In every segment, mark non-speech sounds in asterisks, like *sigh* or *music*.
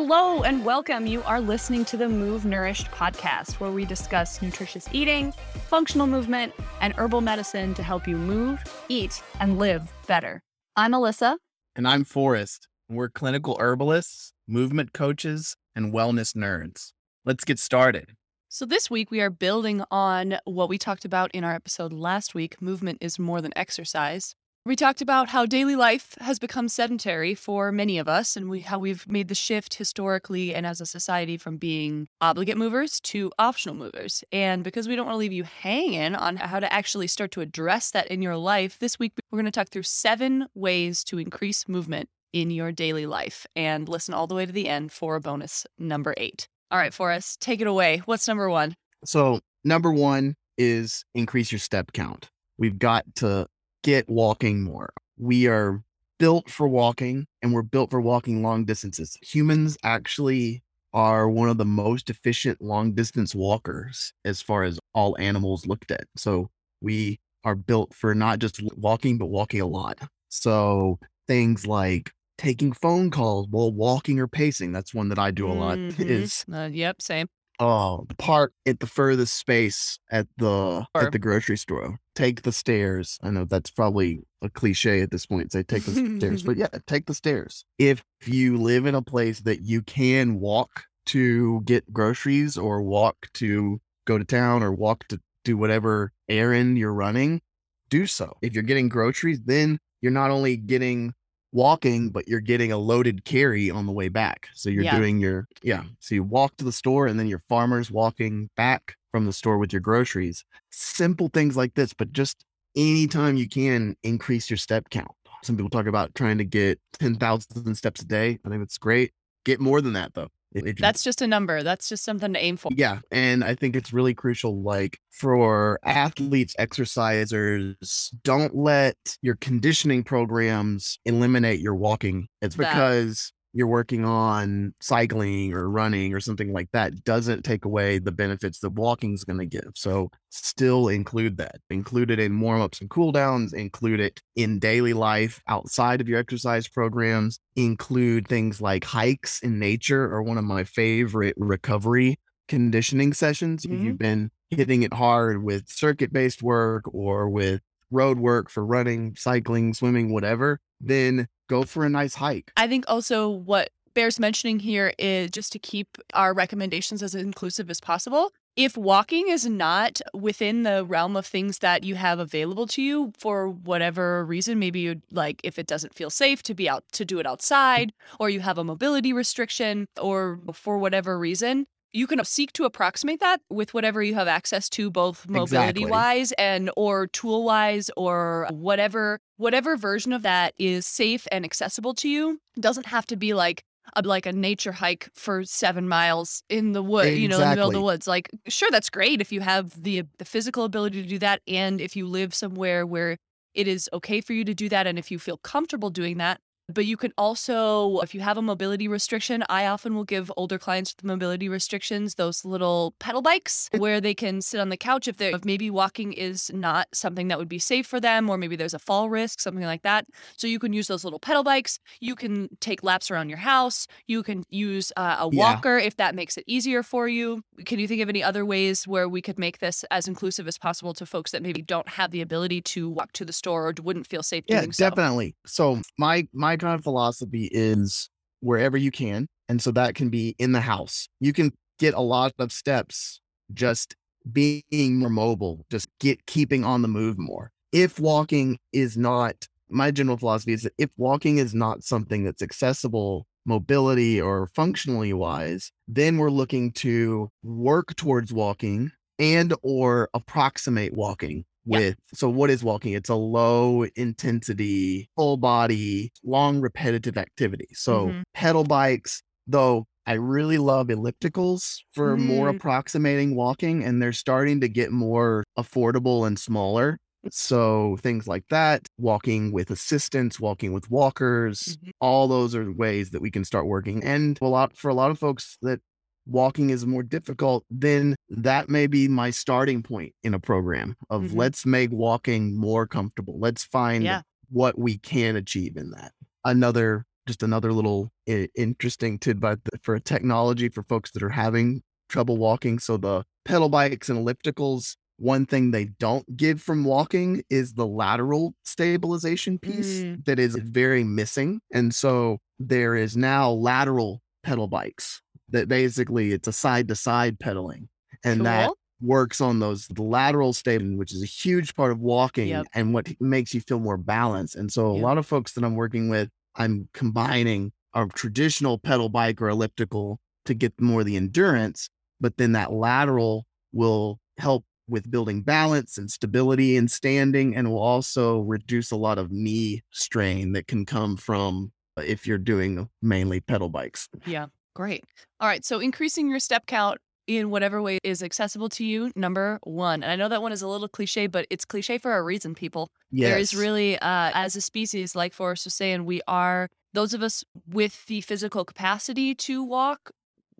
Hello and welcome. You are listening to the Move Nourished podcast, where we discuss nutritious eating, functional movement, and herbal medicine to help you move, eat, and live better. I'm Alyssa. And I'm Forrest. We're clinical herbalists, movement coaches, and wellness nerds. Let's get started. So, this week we are building on what we talked about in our episode last week movement is more than exercise. We talked about how daily life has become sedentary for many of us and we, how we've made the shift historically and as a society from being obligate movers to optional movers. And because we don't want to leave you hanging on how to actually start to address that in your life, this week we're going to talk through seven ways to increase movement in your daily life. And listen all the way to the end for a bonus number eight. All right, Forrest, take it away. What's number one? So, number one is increase your step count. We've got to get walking more. We are built for walking and we're built for walking long distances. Humans actually are one of the most efficient long distance walkers as far as all animals looked at. So we are built for not just walking, but walking a lot. So things like taking phone calls while walking or pacing, that's one that I do a lot, Mhm. is Uh, yep, same. Oh, park at the furthest space at the Or- at the grocery store. Take the stairs. I know that's probably a cliche at this point. Say take the stairs, but *laughs* yeah, take the stairs. If you live in a place that you can walk to get groceries or walk to go to town or walk to do whatever errand you're running, do so. If you're getting groceries, then you're not only getting walking, but you're getting a loaded carry on the way back. So you're Yeah. doing your, yeah. Mm-hmm. So you walk to the store and then your farmer's walking back from the store with your groceries. Simple things like this, but just anytime you can increase your step count. Some people talk about trying to get 10,000 steps a day. I think that's great. Get more than that though. You- That's just a number. That's just something to aim for. yeah. And I think it's really crucial, like for athletes, exercisers, don't let your conditioning programs eliminate your walking. It's because you're working on cycling or running or something like that doesn't take away the benefits that walking is going to give. So still include that. Include it in warm ups and cool downs, include it in daily life outside of your exercise programs, include things like hikes in nature are one of my favorite recovery conditioning sessions. If Mhm. you've been hitting it hard with circuit based work or with road work for running, cycling, swimming, whatever, then go for a nice hike. I think also what bears mentioning here is just to keep our recommendations as inclusive as possible. If walking is not within the realm of things that you have available to you for whatever reason, maybe you like if it doesn't feel safe to be out to do it outside, or you have a mobility restriction, or for whatever reason, you can seek to approximate that with whatever you have access to both mobility Exactly. wise and or tool wise or whatever whatever version of that is safe and accessible to you doesn't have to be like a, like a nature hike for seven miles in the wood, you know, in the middle of the woods. Like, sure, that's great if you have the the physical ability to do that, and if you live somewhere where it is okay for you to do that, and if you feel comfortable doing that. But you can also, if you have a mobility restriction, I often will give older clients with mobility restrictions those little pedal bikes where they can sit on the couch if they if maybe walking is not something that would be safe for them, or maybe there's a fall risk, something like that. So you can use those little pedal bikes. You can take laps around your house. You can use uh, a Yeah. walker if that makes it easier for you. Can you think of any other ways where we could make this as inclusive as possible to folks that maybe don't have the ability to walk to the store or wouldn't feel safe Yeah, doing so? Yeah definitely. So my my kind of philosophy is wherever you can, and so that can be in the house. You can get a lot of steps just being more mobile, just get keeping on the move more. If walking is not my general philosophy is that if walking is not something that's accessible mobility or functionally wise, then we're looking to work towards walking and or approximate walking Yeah. with so what is walking it's a low intensity full body long repetitive activity so Mhm. pedal bikes though i really love ellipticals for more Mm. approximating walking and they're starting to get more affordable and smaller so things like that walking with assistance, walking with walkers Mhm. all those are ways that we can start working and a lot for a lot of folks that walking is more difficult, then that may be my starting point in a program of Mhm. let's make walking more comfortable. Let's find Yeah. what we can achieve in that. Another just another little interesting tidbit for technology for folks that are having trouble walking. So the pedal bikes and ellipticals, one thing they don't give from walking is the lateral stabilization piece Mm. that is very missing. And so there is now lateral pedal bikes that basically it's a side to side pedaling. And that works on those lateral stability, which is a huge part of walking Yep. and what makes you feel more balanced. And so a Yep. lot of folks that I'm working with, I'm combining a traditional pedal bike or elliptical to get more of the endurance, but then that lateral will help with building balance and stability and standing and will also reduce a lot of knee strain that can come from if you're doing mainly pedal bikes. Yeah, great. All right, so increasing your step count in whatever way is accessible to you, number one. And I know that one is a little cliche, but it's cliche for a reason, people. Yes. There is really, uh, as a species, like Forrest was saying, we are those of us with the physical capacity to walk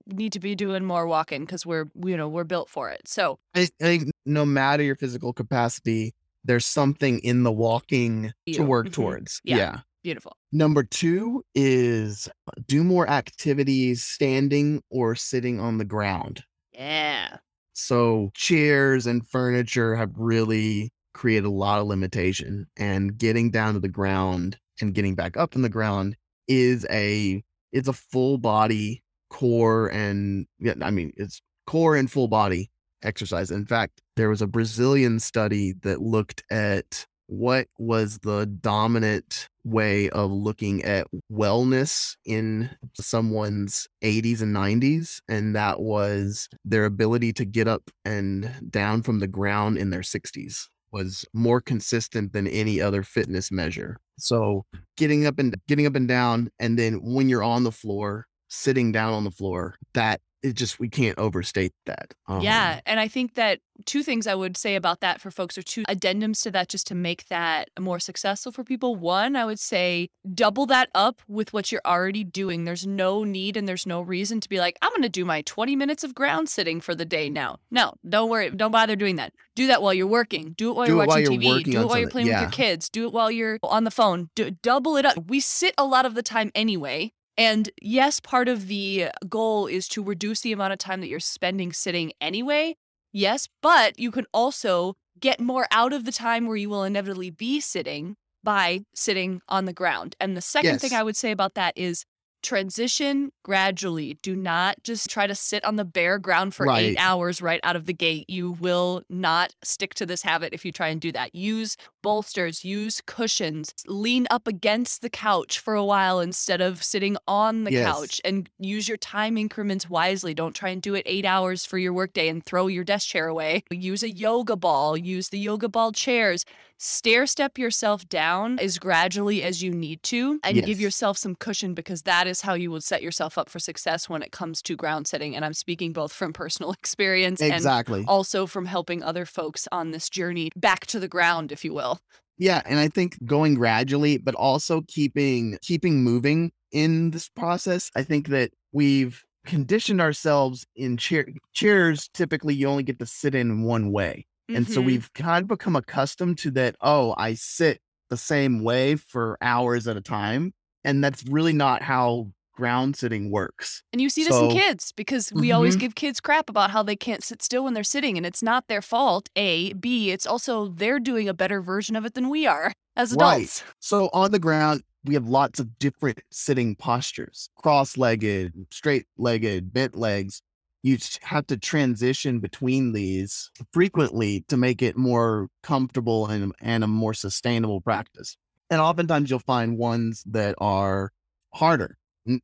need to be doing more walking because we're you know we're built for it. So I, I think no matter your physical capacity, there's something in the walking to You. work Mhm. towards. Yeah. yeah. Beautiful. Number two is uh, do more activities standing or sitting on the ground. Yeah. So chairs and furniture have really created a lot of limitation and getting down to the ground and getting back up in the ground is a it's a full body core and yeah, I mean it's core and full body exercise. In fact, there was a Brazilian study that looked at what was the dominant way of looking at wellness in someone's 80s and 90s and that was their ability to get up and down from the ground in their 60s was more consistent than any other fitness measure. So getting up and getting up and down and then when you're on the floor sitting down on the floor that it just we can't overstate that Um, Yeah, and I think that two things I would say about that for folks are two addendums to that just to make that more successful for people. One, I would say double that up with what you're already doing. There's no need and there's no reason to be like, I'm going to do my 20 minutes of ground sitting for the day now. No, don't worry. Don't bother doing that. Do that while you're working. Do it while Do you're it while watching you're TV. Do it while you're playing with your kids. Do it while you're on the phone. Do, double it up. We sit a lot of the time anyway. And yes, part of the goal is to reduce the amount of time that you're spending sitting anyway. Yes, but you can also get more out of the time where you will inevitably be sitting by sitting on the ground. And the second thing I would say about that is transition gradually. Do not just try to sit on the bare ground for eight hours right out of the gate. You will not stick to this habit if you try and do that. Use bolsters, use cushions, lean up against the couch for a while instead of sitting on the Yes. couch and use your time increments wisely. Don't try and do it eight hours for your workday and throw your desk chair away. Use a yoga ball, use the yoga ball chairs. Stair step yourself down as gradually as you need to and give yourself some cushion because that is how you will set yourself up for success when it comes to ground setting. And I'm speaking both from personal *laughs* experience and also from helping other folks on this journey back to the ground, if you will. Yeah, and I think going gradually, but also keeping keeping moving in this process. I think that we've conditioned ourselves in chair chairs. Typically, you only get to sit in one way, and so Mhm. we've kind of become accustomed to that. Oh, I sit the same way for hours at a time, and that's really not how ground sitting works. And you see this in kids because we always Mhm. give kids crap about how they can't sit still when they're sitting, and it's not their fault. A, B, it's also they're doing a better version of it than we are as adults. Right. So on the ground, we have lots of different sitting postures cross legged, straight legged, bent legs. You have to transition between these frequently to make it more comfortable and, and a more sustainable practice. And oftentimes you'll find ones that are harder.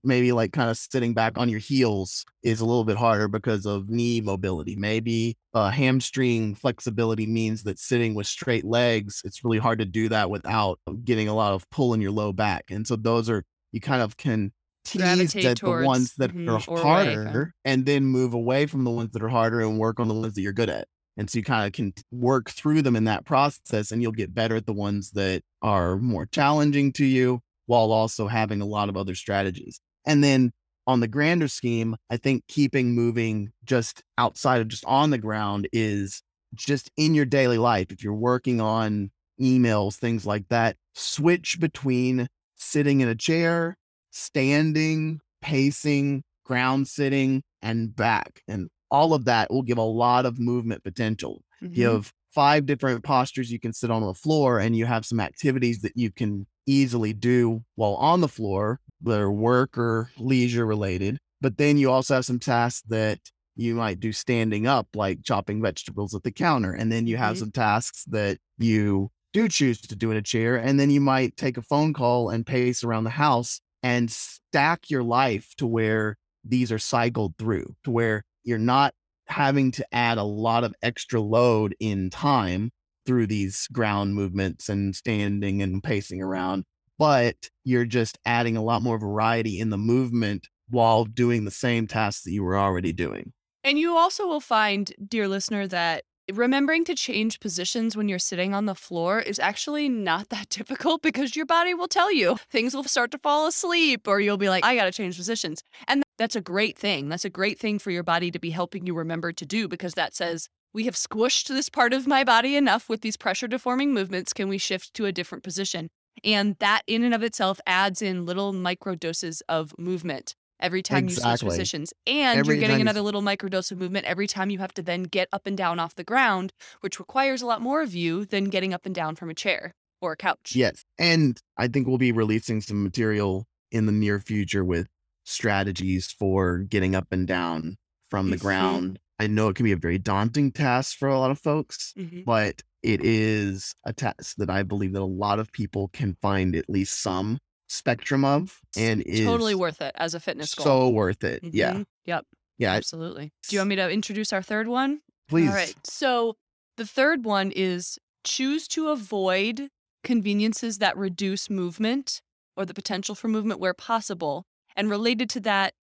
Maybe like kind of sitting back on your heels is a little bit harder because of knee mobility. Maybe uh, hamstring flexibility means that sitting with straight legs, it's really hard to do that without getting a lot of pull in your low back. And so those are, you kind of can tease at the ones that mhm, are or away harder and then move away from the ones that are harder and work on the ones that you're good at. And so you kind of can work through them in that process and you'll get better at the ones that are more challenging to you while also having a lot of other strategies. And then on the grander scheme, I think keeping moving just outside of just on the ground is just in your daily life. If you're working on emails, things like that, switch between sitting in a chair, standing, pacing, ground sitting, and back. And all of that will give a lot of movement potential. Mhm. You have five different postures you can sit on the floor, and you have some activities that you can easily do while on the floor that are work or leisure related. But then you also have some tasks that you might do standing up, like chopping vegetables at the counter. And then you have Mhm. some tasks that you do choose to do in a chair. And then you might take a phone call and pace around the house and stack your life to where these are cycled through, to where you're not having to add a lot of extra load in time through these ground movements and standing and pacing around, but you're just adding a lot more variety in the movement while doing the same tasks that you were already doing. And you also will find, dear listener, that remembering to change positions when you're sitting on the floor is actually not that *laughs* difficult because your body will tell you things will start to fall asleep or you'll be like, I got to change positions. And that's a great thing. That's a great thing for your body to be helping you remember to do because that says, we have squished this part of my body enough with these pressure deforming movements. Can we shift to a different position? And that, in and of itself, adds in little micro doses of movement every time you switch positions. And Every you're getting time you s- another little microdose of movement every time you have to then get up and down off the ground, which requires a lot more of you than getting up and down from a chair or a couch. Yes. And I think we'll be releasing some material in the near future with strategies for getting up and down from the Mhm. ground. I know it can be a very daunting task for a lot of folks, Mhm. but it is a task that I believe that a lot of people can find at least some spectrum of and is Totally worth it as a fitness goal. so worth it. Yeah. Mhm. Yep. Yeah. Absolutely. Do you want me to introduce our third one? Please. All right. So the third one is choose to avoid conveniences that reduce movement or the potential for movement where possible. And related to that,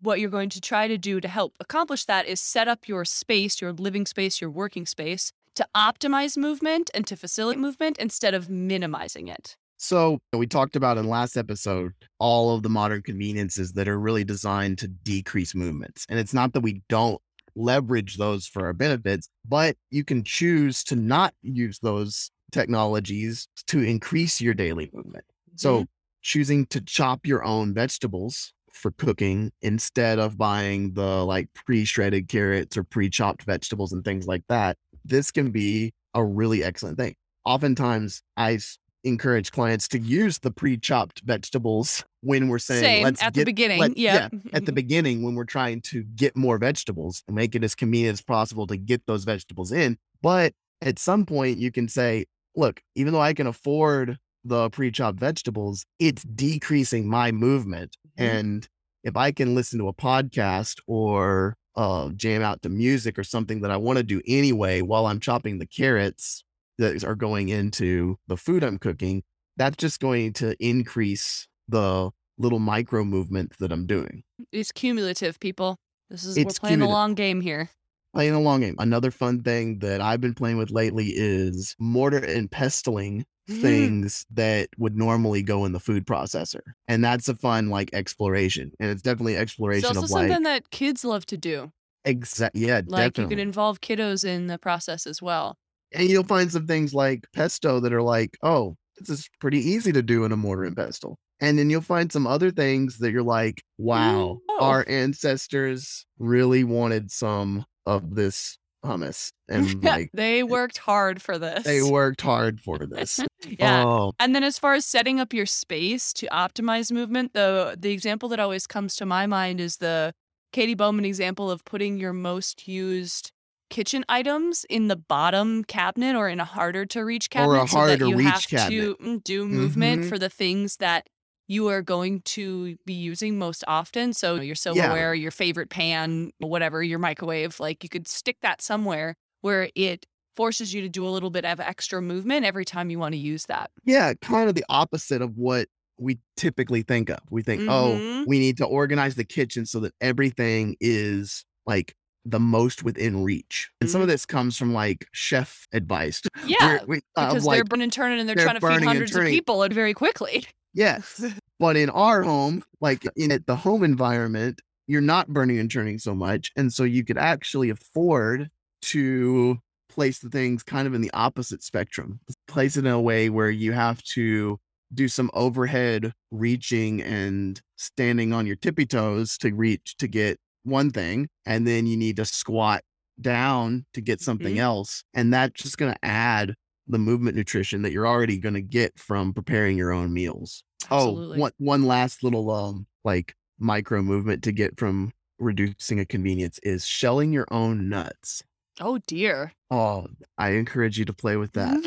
what you're going to try to do to help accomplish that is set up your space, your living space, your working space to optimize movement and to facilitate movement instead of minimizing it. So we talked about in last episode all of the modern conveniences that are really designed to decrease movements. And it's not that we don't leverage those for our benefits, but you can choose to not use those technologies to increase your daily movement. So Mhm. Choosing to chop your own vegetables for cooking instead of buying the like pre-shredded carrots or pre-chopped vegetables and things like that, this can be a really excellent thing. Oftentimes I encourage clients to use the pre-chopped vegetables when we're saying Same let's at the beginning. let- yeah. at the beginning when we're trying to get more vegetables and make it as convenient as possible to get those vegetables in. But at some point, you can say, look, even though I can afford the pre chopped vegetables, it's decreasing my movement. Mhm. And if I can listen to a podcast or uh, jam out to music or something that I want to do anyway while I'm chopping the carrots that are going into the food I'm cooking, that's just going to increase the little micro movement that I'm doing. It's cumulative, people. This is It's we're playing cumulative. long game here. Playing a long game. Another fun thing that I've been playing with lately is mortar and pestling Mm. things that would normally go in the food processor. And that's a fun like exploration. And it's definitely It's exploration also of like something that kids love to do. Exactly. yeah, Like you definitely. can involve kiddos in the process as well. and you'll find some things like pesto that are like, oh, this is pretty easy to do in a mortar and pestle. And then you'll find some other things that you're like, mm, wow, Oh. our ancestors really wanted some of this hummus. *laughs* And like they worked hard for this. they worked hard for this. yeah. Oh, And then as far as setting up your space to optimize movement, the the example that always comes to my mind is the Katy Bowman example of putting your most used kitchen items in the bottom cabinet or in a harder to reach cabinet Or a so that harder you reach have cabinet. to mm, do movement Mhm. for the things that you are going to be using most often. So your silverware, your favorite pan, whatever, your microwave, like you could stick that somewhere where it forces you to do a little bit of extra movement every time you want to use that. yeah, kind of the opposite of what we typically think of. We think, oh, Mhm. we need to organize the kitchen so that everything is like the most within reach. And some of this comes from like chef advice. *laughs* Mm-hmm. Yeah, we, uh, because like, they're burning and turning and they're, they're trying to feed hundreds of people and very quickly. Yes. *laughs* But in our home, like in the home environment, you're not burning and churning so much. And so you could actually afford to place the things kind of in the opposite spectrum. Place it in a way where you have to do some overhead reaching and standing on your tippy toes to reach to get one thing. And then you need to squat down to get something Mhm. else. And that's just going to add the movement nutrition that you're already going to get from preparing your own meals. Absolutely. Oh, one, one last little um like micro movement to get from reducing a convenience is shelling your own nuts. Oh dear. Oh, I encourage you to play with that.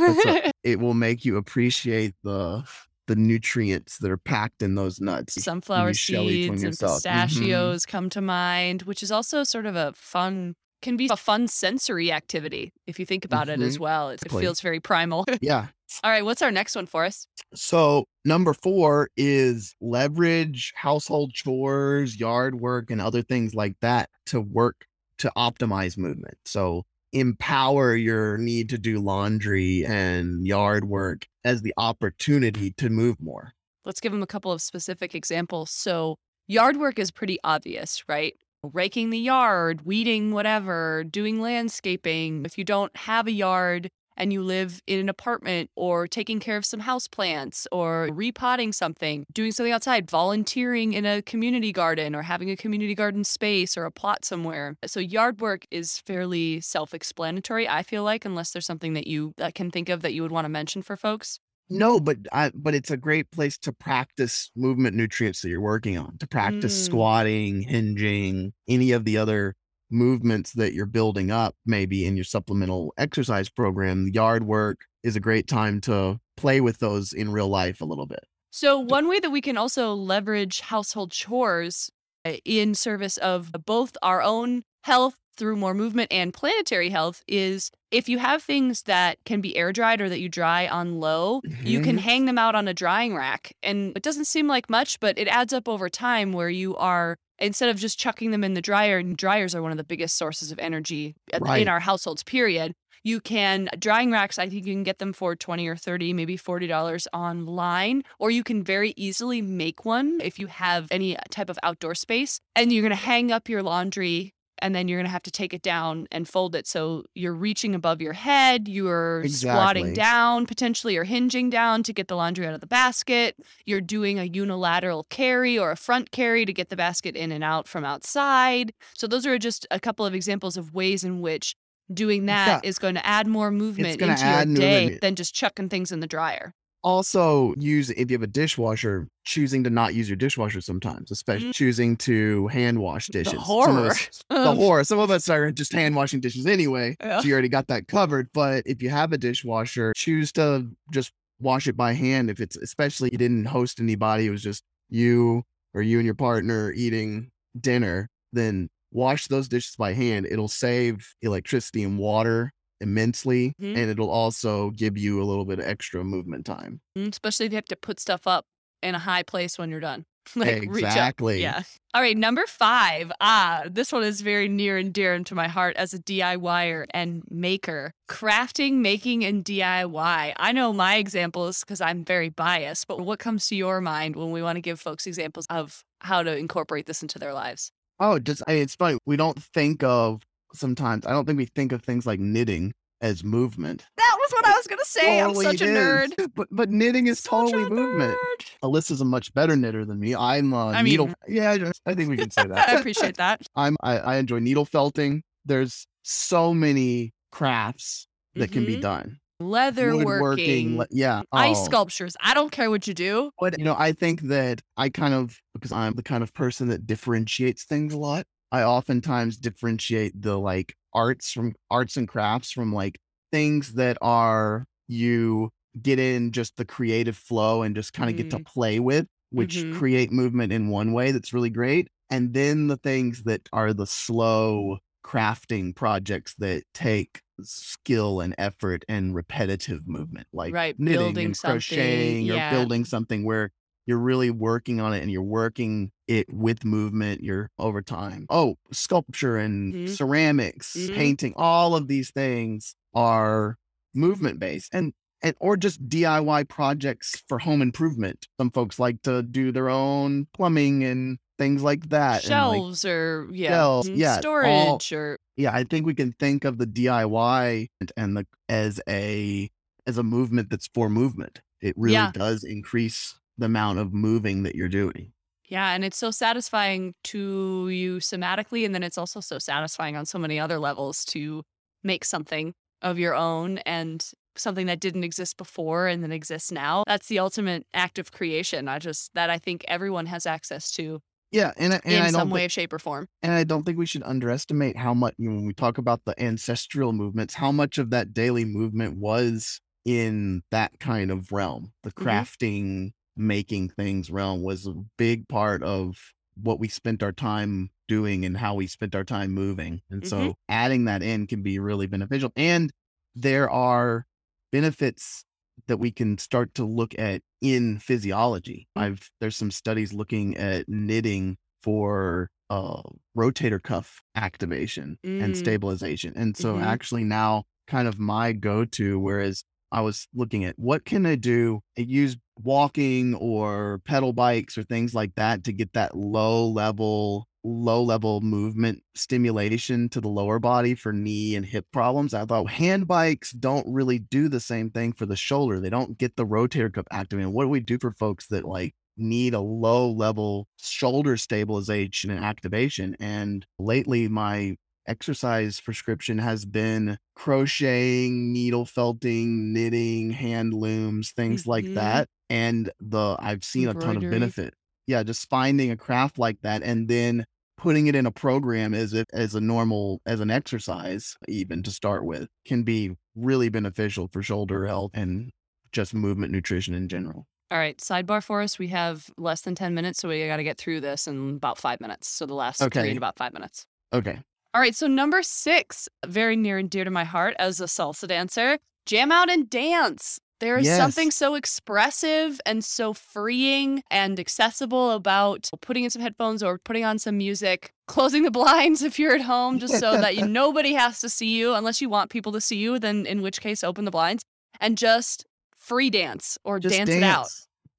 A- *laughs* it will make you appreciate the the nutrients that are packed in those nuts. Sunflower you shell each one seeds and. Mhm. pistachios come to mind, which is also sort of a fun can be a fun sensory activity if you think about it as mm-hmm. well. It, it feels very primal. *laughs* Yeah. All right, what's our next one Forrest? So number four is leverage household chores, yard work, and other things like that to work to optimize movement. So empower your need to do laundry and yard work as the opportunity to move more. Let's give them a couple of specific examples. So, yard work is pretty obvious, right? Raking the yard, weeding whatever, doing landscaping. If you don't have a yard and you live in an apartment or taking care of some houseplants or repotting something, doing something outside, volunteering in a community garden or having a community garden space or a plot somewhere. So yard work is fairly self-explanatory, I feel like, unless there's something that you that can think of that you would want to mention for folks. No, but I, but it's a great place to practice movement nutrients that you're working on, to practice Mm. squatting, hinging, any of the other movements that you're building up maybe in your supplemental exercise program. Yard work is a great time to play with those in real life a little bit. So, one way that we can also leverage household chores uh, in service of both our own health through more movement and planetary health is if you have things that can be air dried or that you dry on low, you can Mhm. hang them out on a drying rack. And it doesn't seem like much, but it adds up over time where you are, instead of just chucking them in the dryer, and dryers are one of the biggest sources of energy Right. in our households, period you can drying racks i think you can get them for 20 or 30 maybe 40 dollars online or you can very easily make one if you have any type of outdoor space and you're going to hang up your laundry and then you're going to have to take it down and fold it so you're reaching above your head you're squatting down potentially or hinging down to get the laundry out of the basket you're doing a unilateral carry or a front carry to get the basket in and out from outside so those are just a couple of examples of ways in which doing that is going to add more movement into your day movement. than just chucking things in the dryer. Also, use if you have a dishwasher, choosing to not use your dishwasher sometimes, especially Mm. choosing to hand wash dishes. Some of horror. us- the *laughs* horror. Some of us are just hand washing dishes anyway. Yeah. So you already got that covered. But if you have a dishwasher, choose to just wash it by hand. If it's especially you didn't host anybody, it was just you or you and your partner eating dinner, then wash those dishes by hand. It'll save electricity and water immensely. Mhm. And it'll also give you a little bit of extra movement time. Mm, Especially if you have to put stuff up in a high place when you're done. *laughs* like reach. Exactly. Yeah. All right, number five. Ah, this one is very near and dear to my heart as a DIYer and maker. Crafting, making, and DIY. I know my examples because I'm very biased, but what comes to your mind when we want to give folks examples of how to incorporate this into their lives? Oh, just I mean, it's funny. We don't think of sometimes. I don't think we think of things like knitting as movement. That was what I was going to say. I'm such a it nerd. But but knitting is Such totally movement. Alyssa's a much better knitter than me. I'm a I needle. mean- yeah, I I think we can say that. *laughs* I appreciate that. *laughs* I'm I, I enjoy needle felting. There's so many crafts that can be Mhm. done. Leather Woodworking, working, le- yeah. ice oh. sculptures. I don't care what you do. But you know, I think that I kind of because I'm the kind of person that differentiates things a lot. I oftentimes differentiate the like arts from arts and crafts from like things that are you get in just the creative flow and just kind of get to play with, which Mhm. create movement in one way that's really great. And then the things that are the slow crafting projects that take skill and effort and repetitive movement, like Right, knitting building and something, crocheting yeah. or building something where you're really working on it and you're working it with movement you're over time oh sculpture and Mhm. ceramics Mhm. painting all of these things are movement based and and or just diy projects for home improvement some folks like to do their own plumbing and things like that and, like, Shelves or yeah, shelves, mhm, yeah, all- storage or yeah i think we can think of the diy and, and the as a as a movement that's for movement It really Yeah. does increase the amount of moving that you're doing. Yeah, and it's so satisfying to you somatically, and then it's also so satisfying on so many other levels to make something of your own and something that didn't exist before and then exists now. That's the ultimate act of creation. I just that I think everyone has access to Yeah, and and in I some way, shape, or form. and I don't think we should underestimate how much you know, when we talk about the ancestral movements, how much of that daily movement was in that kind of realm. The Mhm. crafting, making things realm was a big part of what we spent our time doing and how we spent our time moving. And so adding that in can be really beneficial. And there are benefits that we can start to look at in physiology. Mm. I've there's some studies looking at knitting for uh rotator cuff activation and Mm. stabilization. And so Mhm. actually now kind of my go-to whereas I was looking at what can I do? I use walking or pedal bikes or things like that to get that low level low level movement stimulation to the lower body for knee and hip problems. I thought hand bikes don't really do the same thing for the shoulder. They don't get the rotator cuff activated. What do we do for folks that like need a low level shoulder stabilization and activation? And lately my exercise prescription has been crocheting, needle felting, knitting, hand looms, things like Mhm. that. And the I've seen a ton of benefit. Yeah, just finding a craft like that and then putting it in a program as if as a normal as an exercise even to start with can be really beneficial for shoulder health and just movement nutrition in general. All right, sidebar for us. We have less than 10 minutes, so we got to get through this in about five minutes. So the last three Okay. in about five minutes. Okay. All right, so number six, very near and dear to my heart as a salsa dancer, jam out and dance. There is something so expressive and so freeing and accessible about putting in some headphones or putting on some music, closing the blinds *laughs* if you're at home, just so that you, *laughs* nobody has to see you unless you want people to see you. Then, in which case, open the blinds and just free dance or Just dance, dance. it out.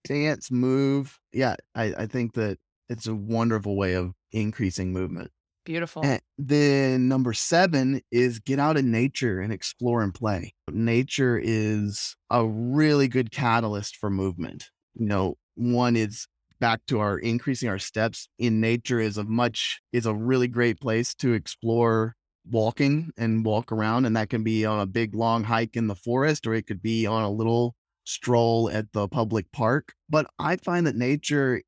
Dance, move. Yeah, I, I think that it's a wonderful way of increasing movement. Beautiful. And then number seven is get out in nature and explore and play. Nature is a really good catalyst for movement. You know, one is back to our increasing our steps in nature is a much is a really great place to explore walking and walk around and that can be on a big long hike in the forest or it could be on a little stroll at the public park but i find that nature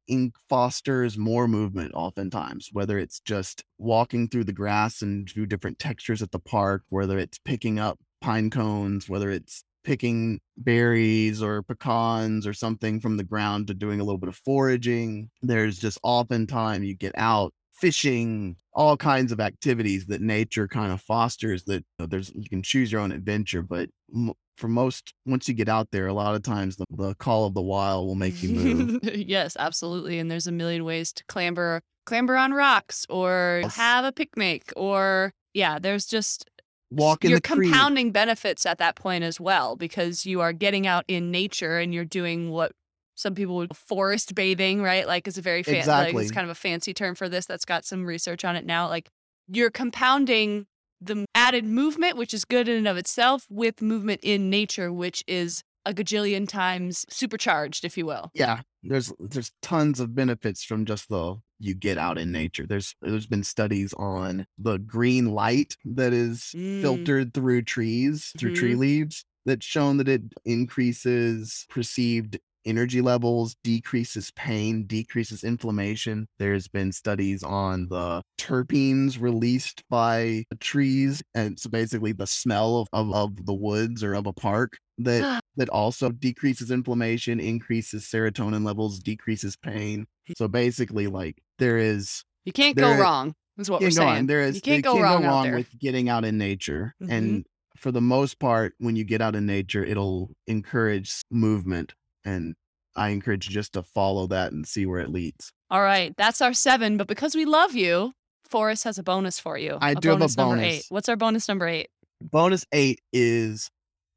fosters more movement oftentimes whether it's just walking through the grass and through different textures at the park whether it's picking up pine cones whether it's picking berries or pecans or something from the ground to doing a little bit of foraging. There's just oftentimes you get out fishing all kinds of activities that nature kind of fosters that you know, there's you can choose your own adventure but m- for most once you get out there a lot of times the, the call of the wild will make you move *laughs* yes, absolutely. And there's a million ways to clamber clamber on rocks or Yes. have a picnic or yeah, there's just walk in you're the creek compounding benefits at that point as well because you are getting out in nature and you're doing what some people would forest bathing, right? Like it's a very fan- like Exactly. it's kind of a fancy term for this that's got some research on it now. Like you're compounding the added movement, which is good in and of itself, with movement in nature, which is a gajillion times supercharged, if you will. yeah there's there's tons of benefits from just the you get out in nature there's there's been studies on the green light that is Mm. filtered through trees through tree leaves that's shown that it increases perceived energy levels decreases pain decreases inflammation there's been studies on the terpenes released by trees and so basically the smell of, of, of the woods or of a park that that also decreases inflammation, increases serotonin levels, decreases pain. So basically, like there is You can't go wrong, is what we're saying. There is you can't go can't wrong go wrong with getting out in nature. Mhm. And for the most part, when you get out in nature, it'll encourage movement. And I encourage you just to follow that and see where it leads. All right, that's our seven. But because we love you, Forrest has a bonus for you. I do have a bonus number eight. What's our bonus number eight? Bonus eight is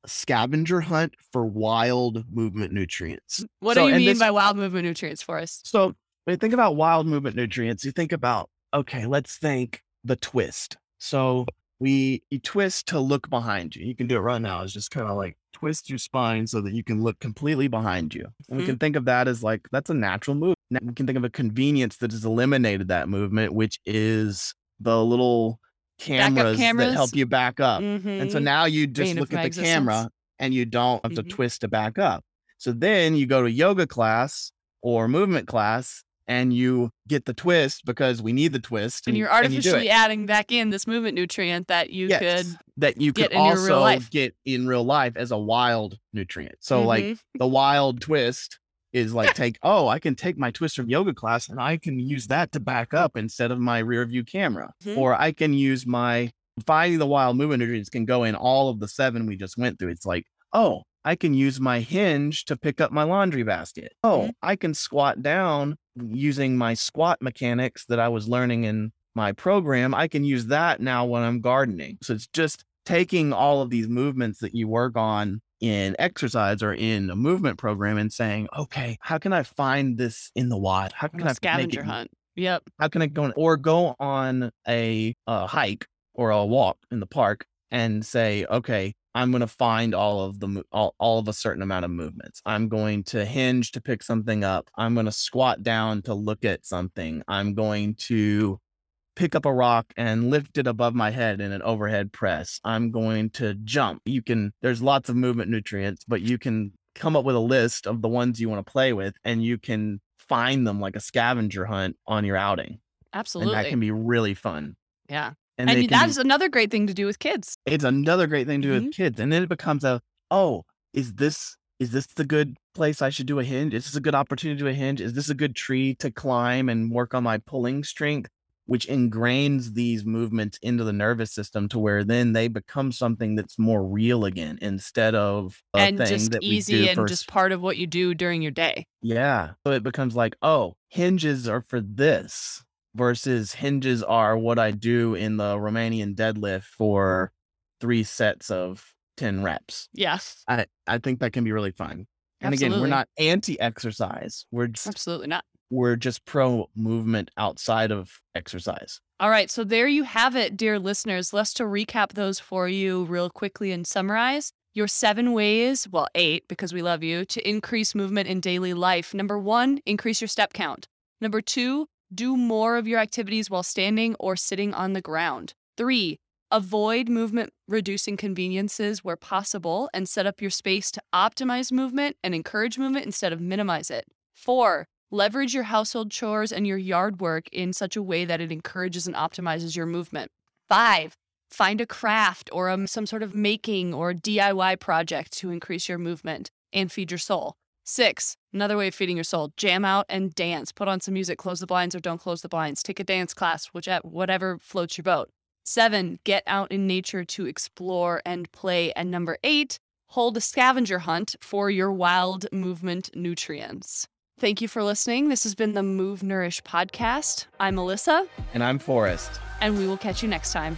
scavenger hunt for wild movement nutrients. What So, do you mean this- by wild movement nutrients, Forrest? So when you think about wild movement nutrients, you think about, okay, let's think the twist. So we you twist to look behind you. You can do it right now. It's just kind of like twist your spine so that you can look completely behind you. And we Mhm. can think of that as like that's a natural move. Now we can think of a convenience that has eliminated that movement, which is the little cameras, that cameras. help you back up. And so Mhm. now you just look at the existence. camera and you don't have to Mhm. twist to back up. So then you go to yoga class or movement class and you get the twist because we need the twist. and you're you do it. artificially adding back in this movement nutrient that you Yes, could that you could in your real also get in real life as a wild nutrient. So like Mhm. the wild twist is like take oh I can take my twist from yoga class and I can use that to back up instead of my rear view camera, Mhm. or I can use my finding the wild movement nutrients can go in all of the seven we just went through. It's like oh I can use my hinge to pick up my laundry basket. Oh Mhm. I can squat down using my squat mechanics that I was learning in my program. I can use that now when I'm gardening. So it's just taking all of these movements that you work on in exercise or in a movement program and saying, okay, how can I find this in the wild? How can a I scavenger it, hunt. Yep. How can I go on, or go on a, uh hike or a walk in the park and say, okay, I'm going to find all of the all, all of a certain amount of movements. I'm going to hinge to pick something up. I'm going to squat down to look at something. I'm going to pick up a rock and lift it above my head in an overhead press. I'm going to jump. You can, there's lots of movement nutrients, but you can come up with a list of the ones you want to play with and you can find them like a scavenger hunt on your outing. Absolutely. And that can be really fun. yeah. And I they can is another great thing to do with kids. it's another great thing to do Mhm. with kids. And then it becomes a, oh, is this is this the good place I should do a hinge? Is this a good opportunity to do a hinge? Is this a good tree to climb and work on my pulling strength? Which ingrains these movements into the nervous system to where then they become something that's more real again instead of a and thing just that we easy and just part of what you do during your day. yeah. So it becomes like, oh, hinges are for this versus hinges are what I do in the Romanian deadlift for three sets of 10 reps. Yes. I, I think that can be really fun. And again, we're not anti exercise. We're just, Absolutely not. we're just pro movement outside of exercise. All right, so there you have it, dear listeners. Let's to recap those for you real quickly and summarize your seven ways, well, eight because we love you, to increase movement in daily life. Number one, increase your step count. Number two, do more of your activities while standing or sitting on the ground. Three, avoid movement reducing conveniences where possible and set up your space to optimize movement and encourage movement instead of minimize it. Four, leverage your household chores and your yard work in such a way that it encourages and optimizes your movement. Five, find a craft or um, some sort of making or DIY project to increase your movement and feed your soul. Six, another way of feeding your soul, jam out and dance. Put on some music, close the blinds or don't close the blinds. Take a dance class, which at whatever floats your boat. Seven, get out in nature to explore and play. And number eight, hold a scavenger hunt for your wild movement nutrients. Thank you for listening. This has been the Move Nourish podcast. I'm Alyssa, And I'm Forrest. and we will catch you next time.